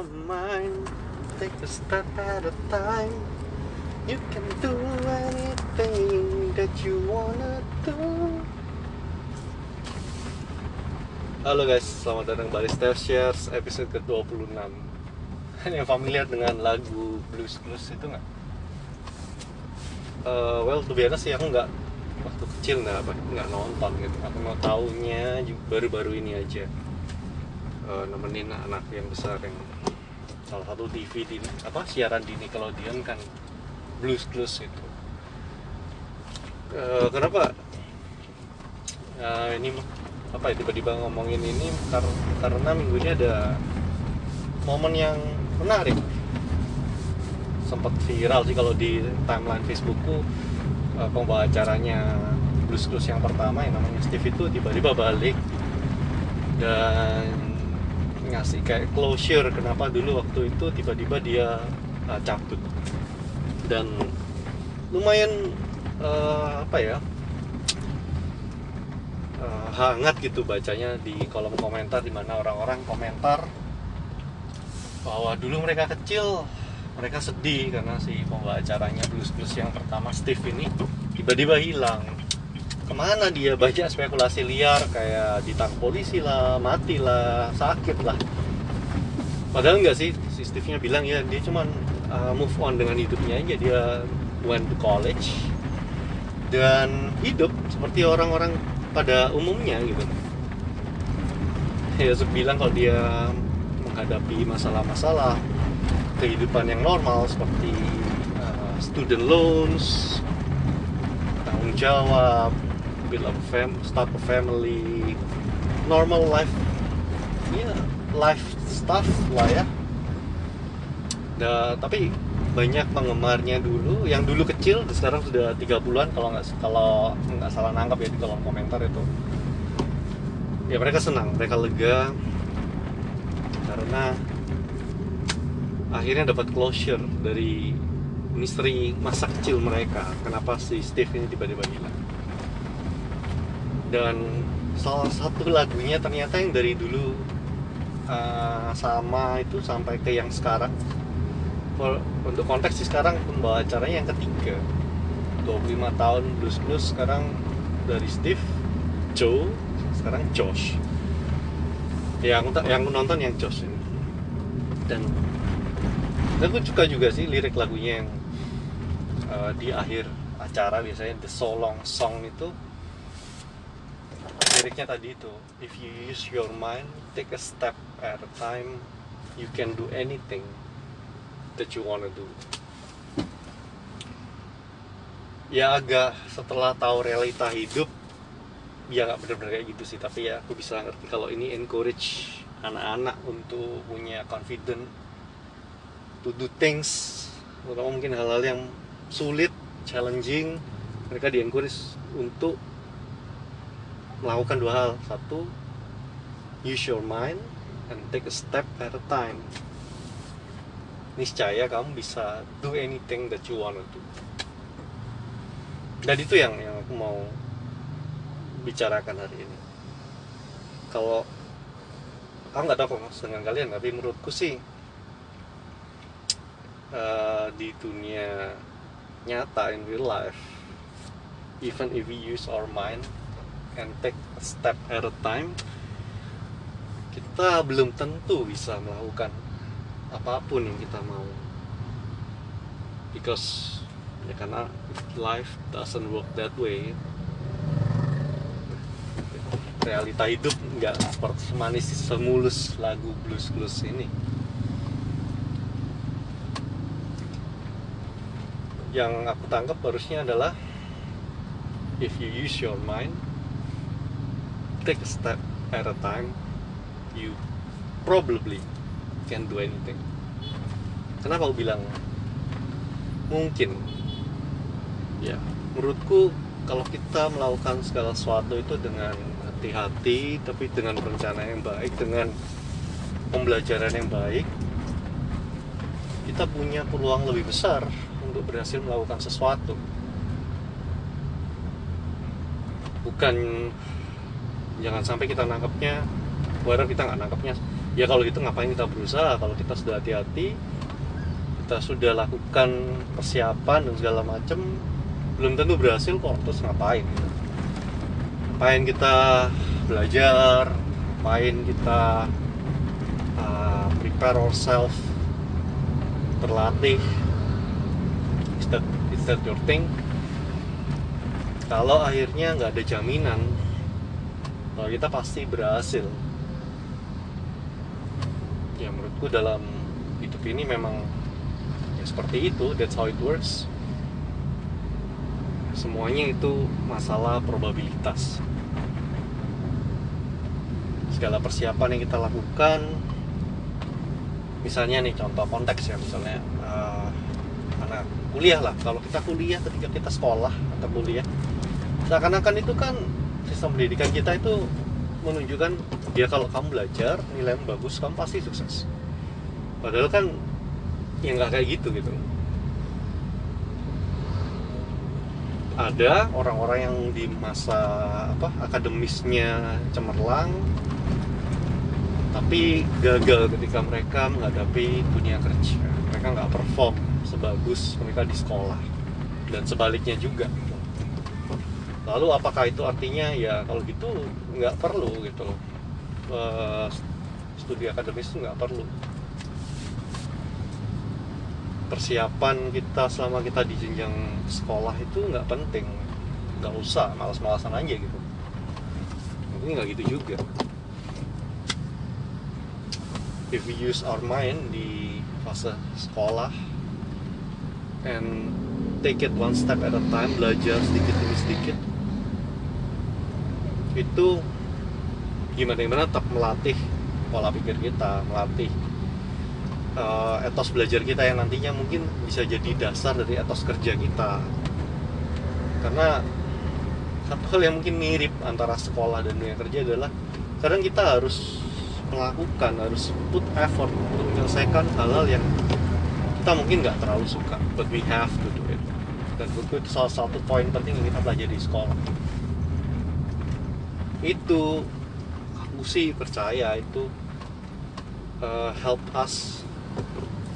your mind, take a step at a time. You can do anything that you wanna do. Halo guys, selamat datang kembali Steph Shares episode ke-26 Yang familiar dengan lagu Blues Blues itu nggak? Uh, well, to be honest sih aku nggak waktu kecil nggak nggak nonton gitu aku mau taunya baru-baru ini aja Eh, nemenin anak yang besar yang salah satu TV di apa siaran di Nickelodeon kan Blues Blues itu. Eh, kenapa? Eh, ini apa ya tiba-tiba ngomongin ini kar- karena minggu ini ada momen yang menarik. Sempat viral sih kalau di timeline Facebookku uh, pembawa acaranya Blues Clues yang pertama yang namanya Steve itu tiba-tiba balik. Dan ngasih kayak closure kenapa dulu waktu itu tiba-tiba dia uh, cabut. Dan lumayan uh, apa ya? Uh, hangat gitu bacanya di kolom komentar di mana orang-orang komentar bahwa dulu mereka kecil mereka sedih karena si pembawa acaranya Blues Blues yang pertama Steve ini tiba-tiba hilang ke mana dia? Banyak spekulasi liar kayak ditangkap polisi lah mati lah sakit lah. Padahal enggak sih si Steve nya bilang ya dia cuman uh, move on dengan hidupnya aja. Dia went to college dan hidup seperti orang-orang pada umumnya gitu. Ya bilang kalau dia menghadapi masalah-masalah kehidupan yang normal seperti uh, student loans, tanggung jawab, build a fam, start a family, normal life, ya life stuff lah ya. Nah, tapi banyak penggemarnya dulu, yang dulu kecil, sekarang sudah 30-an kalau nggak kalau nggak salah nangkap ya di kolom komentar itu. Ya mereka senang, mereka lega karena akhirnya dapat closure dari misteri masa kecil mereka kenapa si Steve ini tiba-tiba hilang dan salah satu lagunya ternyata yang dari dulu uh, sama itu sampai ke yang sekarang. For- untuk konteks sih sekarang pembawa acaranya yang ketiga. 25 tahun blues blues sekarang dari Steve Joe sekarang Josh. Yang yang aku nonton yang Josh ini. Dan dan aku suka juga sih lirik lagunya yang uh, di akhir acara biasanya the so long song itu liriknya tadi itu if you use your mind take a step at a time you can do anything that you wanna do. Ya agak setelah tahu realita hidup ya nggak benar-benar kayak gitu sih tapi ya aku bisa ngerti kalau ini encourage anak-anak untuk punya confident to do things terutama mungkin hal-hal yang sulit challenging mereka di encourage untuk melakukan dua hal. Satu use your mind and take a step at a time. Niscaya kamu bisa do anything that you wanna do. Dan itu yang yang aku mau bicarakan hari ini. Kalau aku nggak tahu kok dengan kalian tapi menurutku sih eh, di dunia nyata in real life even if we use our mind and take a step at a time kita belum tentu bisa melakukan apa pun yang kita mau. Because ya karena life doesn't work that way. Realita hidup nggak seperti semanis semulus lagu blues blues ini. Yang aku tangkap harusnya adalah if you use your mind take a step at a time you probably can do anything. Kenapa aku bilang mungkin? Ya menurutku kalau kita melakukan segala sesuatu itu dengan hati-hati tapi dengan rencana yang baik dengan pembelajaran yang baik kita punya peluang lebih besar untuk berhasil melakukan sesuatu. Bukan jangan sampai kita nangkepnya whether kita nggak nangkepnya. Ya kalau gitu ngapain kita berusaha? Kalau kita sudah hati-hati kita sudah lakukan persiapan dan segala macam belum tentu berhasil kok. Terus ngapain? Gitu. ngapain kita belajar? Ngapain kita uh, prepare ourselves? Terlatih? Is that, is that your thing? Kalau akhirnya nggak ada jaminan kalau kita pasti berhasil. Ya menurutku dalam hidup ini memang ya seperti itu. That's how it works. Semuanya itu masalah probabilitas. Segala persiapan yang kita lakukan. Misalnya nih contoh konteks ya misalnya uh, anak kuliah lah. Kalau kita kuliah ketika kita sekolah atau kuliah seakan-akan itu kan sistem pendidikan kita itu menunjukkan dia kalau kamu belajar nilai bagus kamu pasti sukses. Padahal kan ya nggak kayak gitu gitu. Ada orang-orang yang di masa apa akademisnya cemerlang tapi gagal ketika mereka menghadapi dunia kerja. Mereka nggak perform sebagus mereka di sekolah. Dan sebaliknya juga lalu apakah itu artinya ya kalau gitu nggak perlu gitu loh. Uh, studi akademis itu nggak perlu. Persiapan kita selama kita di jenjang sekolah itu nggak penting. Nggak usah malas-malasan aja gitu. Mungkin nggak gitu juga. If we use our mind di fase sekolah and take it one step at a time belajar sedikit demi sedikit itu gimana gimana tetap melatih pola pikir kita melatih uh, etos belajar kita yang nantinya mungkin bisa jadi dasar dari etos kerja kita. Karena satu hal yang mungkin mirip antara sekolah dan dunia kerja adalah kadang kita harus melakukan harus put effort untuk menyelesaikan hal-hal yang kita mungkin nggak terlalu suka. But we have to do it. Dan itu salah satu poin penting yang kita pelajari di sekolah itu. Aku sih percaya itu uh, help us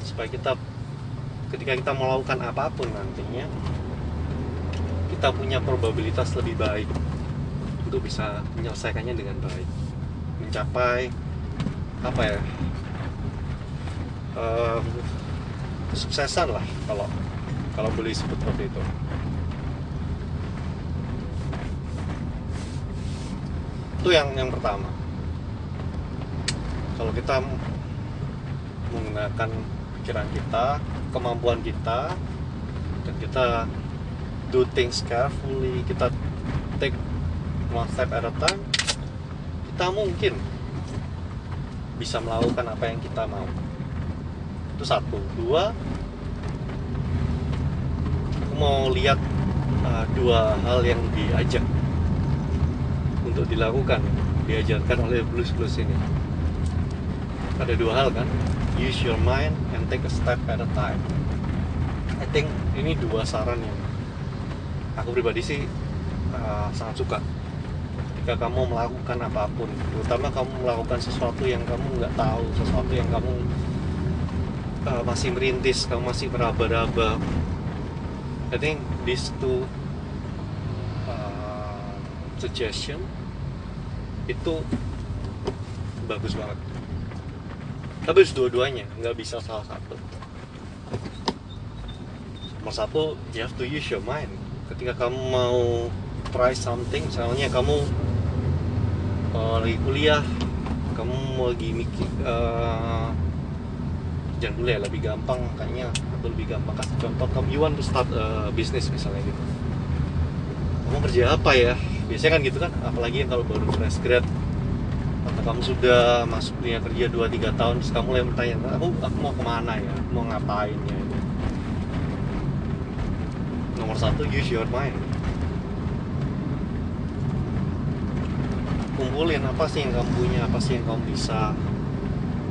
supaya kita ketika kita melakukan apa pun nantinya kita punya probabilitas lebih baik untuk bisa menyelesaikannya dengan baik. Mencapai apa ya um, kesuksesan lah kalau kalau boleh sebut seperti itu itu yang yang pertama. Kalau kita menggunakan pikiran kita kemampuan kita dan kita do things carefully kita take one step at a time kita mungkin bisa melakukan apa yang kita mau. Itu satu. Dua aku mau lihat uh, dua hal yang diajak untuk dilakukan diajarkan oleh blues blues ini. Ada dua hal kan? Use your mind and take a step at a time. I think ini dua saran yang aku pribadi sih uh, sangat suka. Ketika kamu melakukan apa pun terutama kamu melakukan sesuatu yang kamu nggak tahu sesuatu yang kamu uh, masih merintis kamu masih meraba-raba. I think these two uh, suggestion itu bagus banget. Tapi harus dua-duanya nggak bisa salah satu. Nomor satu you have to use your mind. Ketika kamu mau try something misalnya kamu uh, lagi kuliah kamu mau lagi mikir uh, jangan dulu ya lebih gampang kayaknya atau lebih gampang kasih contoh kamu you want to start a business misalnya gitu. Kamu kerja apa ya biasanya kan gitu kan apalagi yang kalau baru fresh grad atau kamu sudah masuk dunia kerja 2-3 tahun terus kamu mulai bertanya aku aku mau ke mana ya? Aku mau ngapain ya? Nomor satu use your mind. Kumpulin apa sih yang kamu punya apa sih yang kamu bisa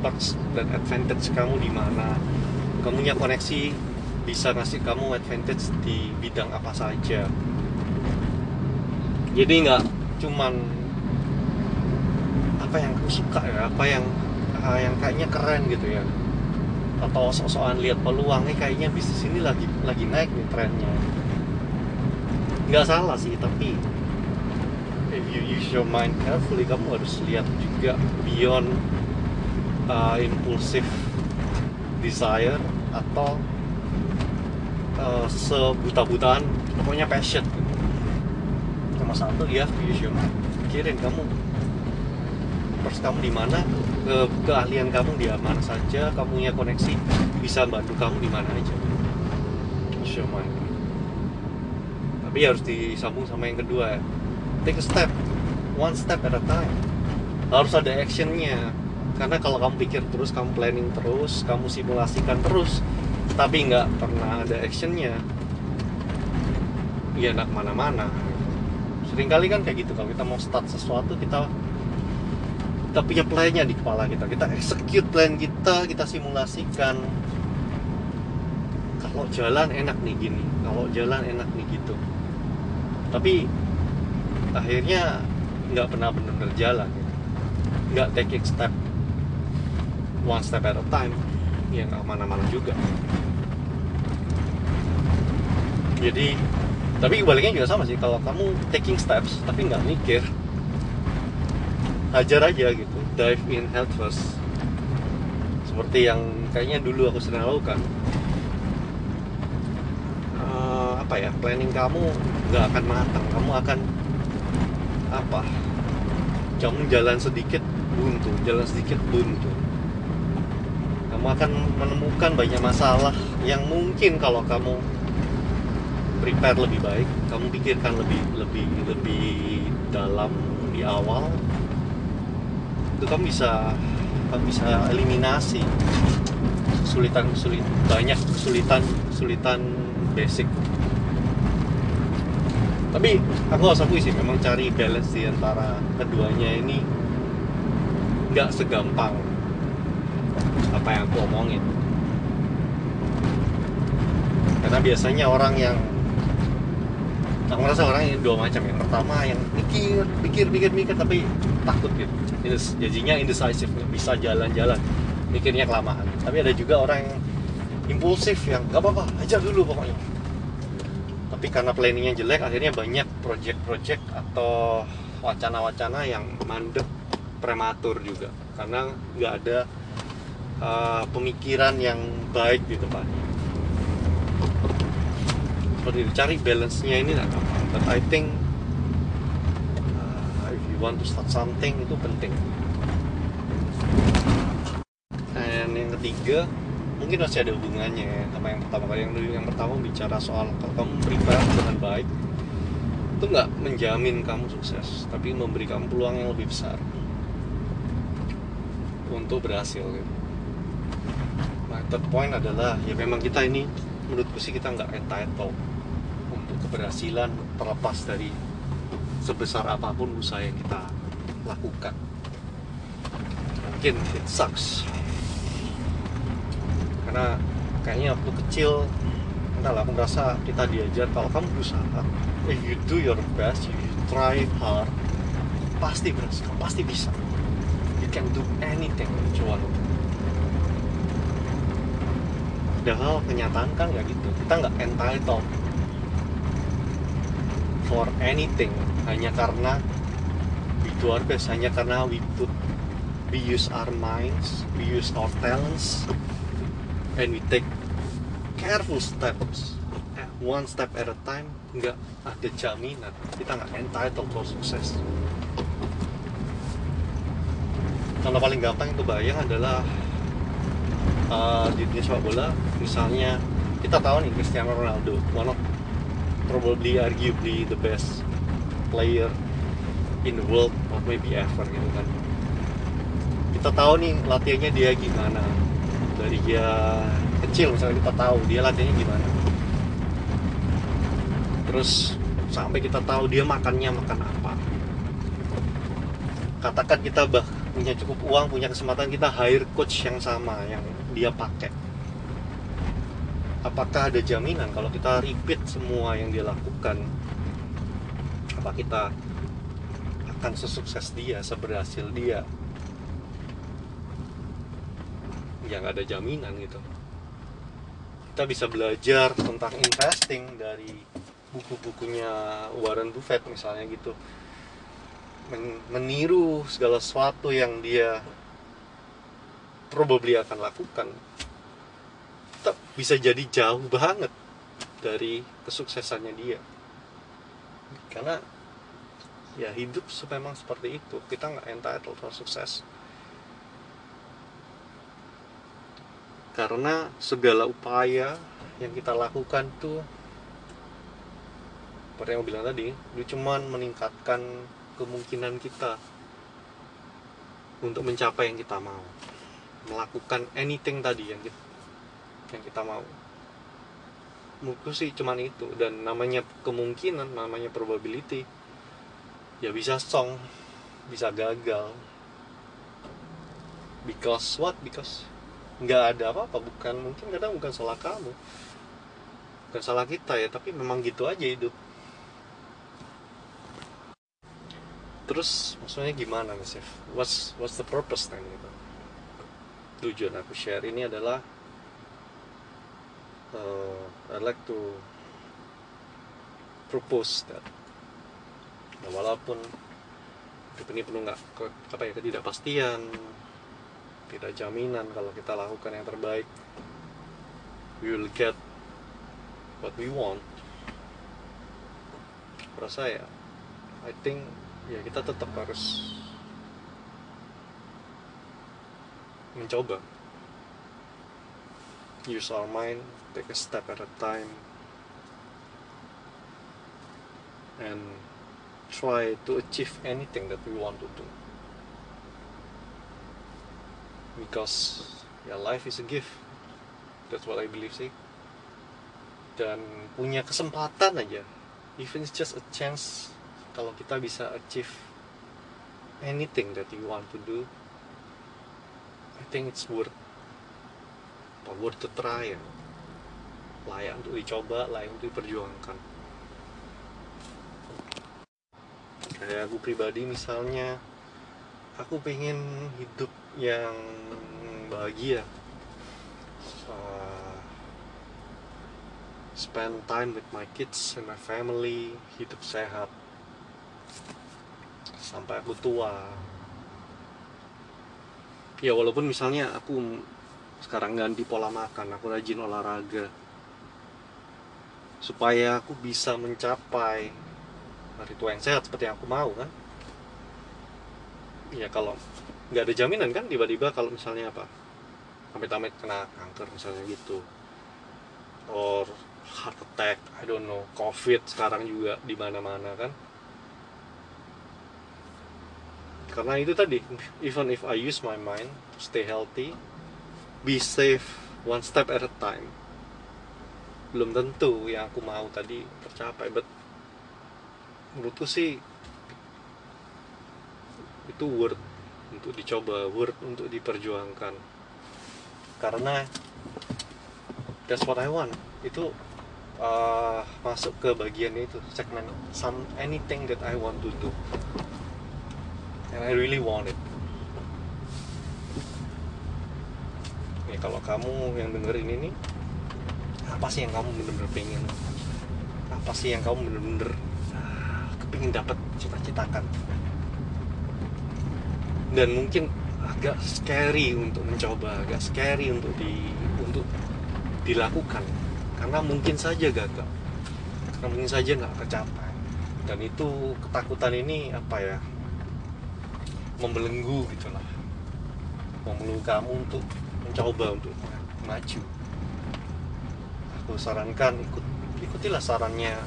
perks dan advantage kamu di mana. Kamu punya koneksi bisa ngasih kamu advantage di bidang apa saja jadi nggak cuman apa yang kamu suka ya apa yang uh, yang kayaknya keren gitu ya. Atau sok-sokan lihat peluang nih kayaknya bisnis ini lagi lagi naik nih trennya. Nggak salah sih tapi if you use your mind carefully kamu harus lihat juga beyond uh, impulsive desire atau uh, sebuta-butaan pokoknya passion nomor satu ya mind pikirin kamu. Terus kamu di mana? Ke keahlian kamu di mana saja kamu punya koneksi bisa bantu kamu di mana aja. Use tapi harus disambung sama yang kedua ya. Take a step. One step at a time. Harus ada actionnya. Karena kalau kamu pikir terus kamu planning terus kamu simulasikan terus tapi nggak pernah ada actionnya ya nak mana-mana sering kali kan kayak gitu kalau kita mau start sesuatu kita kita punya plannya di kepala kita. Kita execute plan kita kita simulasikan. Kalau jalan enak nih gini kalau jalan enak nih gitu. Tapi akhirnya nggak pernah benar-benar jalan. Nggak taking step one step at a time. Ya nggak mana-mana juga. Jadi tapi baliknya juga sama sih kalau kamu taking steps tapi nggak mikir hajar aja gitu. Dive in head first. Seperti yang kayaknya dulu aku sering lakukan. Uh, apa ya planning kamu nggak akan matang. Kamu akan apa kamu jalan sedikit buntu. Jalan sedikit buntu. Kamu akan menemukan banyak masalah yang mungkin kalau kamu prepare lebih baik kamu pikirkan lebih lebih lebih dalam di awal itu kamu bisa kamu bisa eliminasi kesulitan kesulitan banyak kesulitan kesulitan basic. Tapi aku harus akui sih memang cari balance di antara keduanya ini nggak segampang apa yang aku omongin. Karena biasanya orang yang aku merasa orang yang dua macam. Yang pertama yang mikir pikir pikir mikir tapi takut gitu. Jadinya indecisive bisa jalan-jalan. Mikirnya kelamaan. Tapi ada juga orang yang impulsif yang gak apa-apa aja dulu pokoknya. Tapi karena planningnya jelek akhirnya banyak project-project atau wacana-wacana yang mandek prematur juga. Karena nggak ada uh, pemikiran yang baik di depannya seperti itu. Cari balance-nya ini gampang but I think uh, if you want to start something itu penting. Dan yang ketiga mungkin masih ada hubungannya ya, sama yang pertama. Kali yang yang pertama bicara soal kalau kamu prepare dengan baik itu nggak menjamin kamu sukses tapi memberi kamu peluang yang lebih besar untuk berhasil gitu. Nah, third point adalah ya memang kita ini menurutku sih kita nggak entitled keberhasilan terlepas dari sebesar apa pun usaha yang kita lakukan. Mungkin it sucks. Karena kayaknya waktu kecil entahlah aku merasa kita diajar kalau kamu berusaha if you do your best you try hard pasti berhasil pasti bisa. You can do anything that you want padahal kenyataan kan nggak gitu. Kita nggak entitled for anything hanya karena we do our best hanya karena we put we use our minds we use our talents and we take careful steps one step at a time. Nggak ada jaminan kita nggak entitled for sukses. Contoh paling gampang itu bayang adalah uh, di dunia sepak bola misalnya kita tahu nih Cristiano Ronaldo one of probably arguably the best player in the world or maybe ever gitu kan. Kita tahu nih latihannya dia gimana. Dari dia kecil misalnya kita tahu dia latihannya gimana. Terus sampai kita tahu dia makannya makan apa. Katakan kita bah punya cukup uang punya kesempatan kita hire coach yang sama yang dia pakai apakah ada jaminan kalau kita repeat semua yang dia lakukan? Apa kita akan sesukses dia seberhasil dia? Ya nggak ada jaminan gitu. Kita bisa belajar tentang investing dari buku-bukunya Warren Buffett misalnya gitu. Men- meniru segala sesuatu yang dia probably akan lakukan tetap bisa jadi jauh banget dari kesuksesannya dia. Karena ya hidup memang seperti itu. Kita nggak entitled for sukses. Karena segala upaya yang kita lakukan tuh seperti yang bilang tadi itu cuman meningkatkan kemungkinan kita untuk mencapai yang kita mau. Melakukan anything tadi yang kita, yang kita mau. Menurutku sih cuman itu dan namanya kemungkinan namanya probability ya bisa song bisa gagal. Because what? Because nggak ada apa-apa bukan mungkin kadang bukan salah kamu. Bukan salah kita ya tapi memang gitu aja hidup. Terus maksudnya gimana nih? What's what's the purpose then gitu? Tujuan aku share ini adalah uh, I'd like to propose that. Nah, walaupun ini penuh nggak apa ya ketidakpastian tidak jaminan kalau kita lakukan yang terbaik we will get what we want. Rasa ya I think ya kita tetap harus mencoba use our mind take a step at a time and try to achieve anything that we want to do. Because ya life is a gift. That's what I believe sih dan punya kesempatan aja. Even it's just a chance kalau kita bisa achieve anything that you want to do I think it's worth apa, worth to try ya. Layak untuk dicoba layak untuk diperjuangkan. Kayak aku pribadi misalnya aku pengen hidup yang bahagia. Uh, spend time with my kids and my family hidup sehat. Sampai aku tua. Ya walaupun misalnya aku sekarang ganti pola makan aku rajin olahraga. Supaya aku bisa mencapai hari tua yang sehat seperti yang aku mau kan? Ya kalau nggak ada jaminan kan? Tiba-tiba kalau misalnya apa amit-amit kena kanker misalnya gitu. Or heart attack I don't know covid sekarang juga di mana-mana kan? Karena itu tadi even if I use my mind to stay healthy be safe one step at a time. Belum tentu yang aku mau tadi tercapai but menurutku sih itu worth untuk dicoba worth untuk diperjuangkan. Karena that's what I want. Itu uh, masuk ke bagian itu segmen some anything that I want to do. And I really want it nih kalau kamu yang dengerin ini apa sih yang kamu bener-bener pengen? Apa sih yang kamu bener-bener ah, kepingin dapat cita-citakan? Dan mungkin agak scary untuk mencoba agak scary untuk di untuk dilakukan. Karena mungkin saja gagal. Karena mungkin saja nggak tercapai. Dan itu ketakutan ini apa ya membelenggu gitulah. Membelenggu kamu untuk mencoba untuk maju. Aku sarankan ikut ikutilah sarannya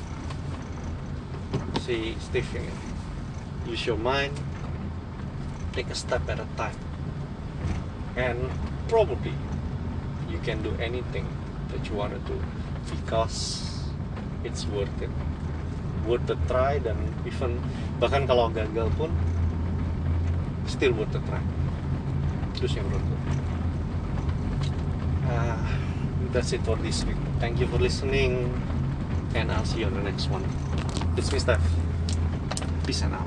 si Steve ini. Use your mind take a step at a time. And probably you can do anything that you want to do because it's worth it. Worth the try dan even bahkan kalau gagal pun still worth the try. Terus yang menurutku Ah, that's it for this week. Thank you for listening and I'll see you on the next one. It's me Steph peace and out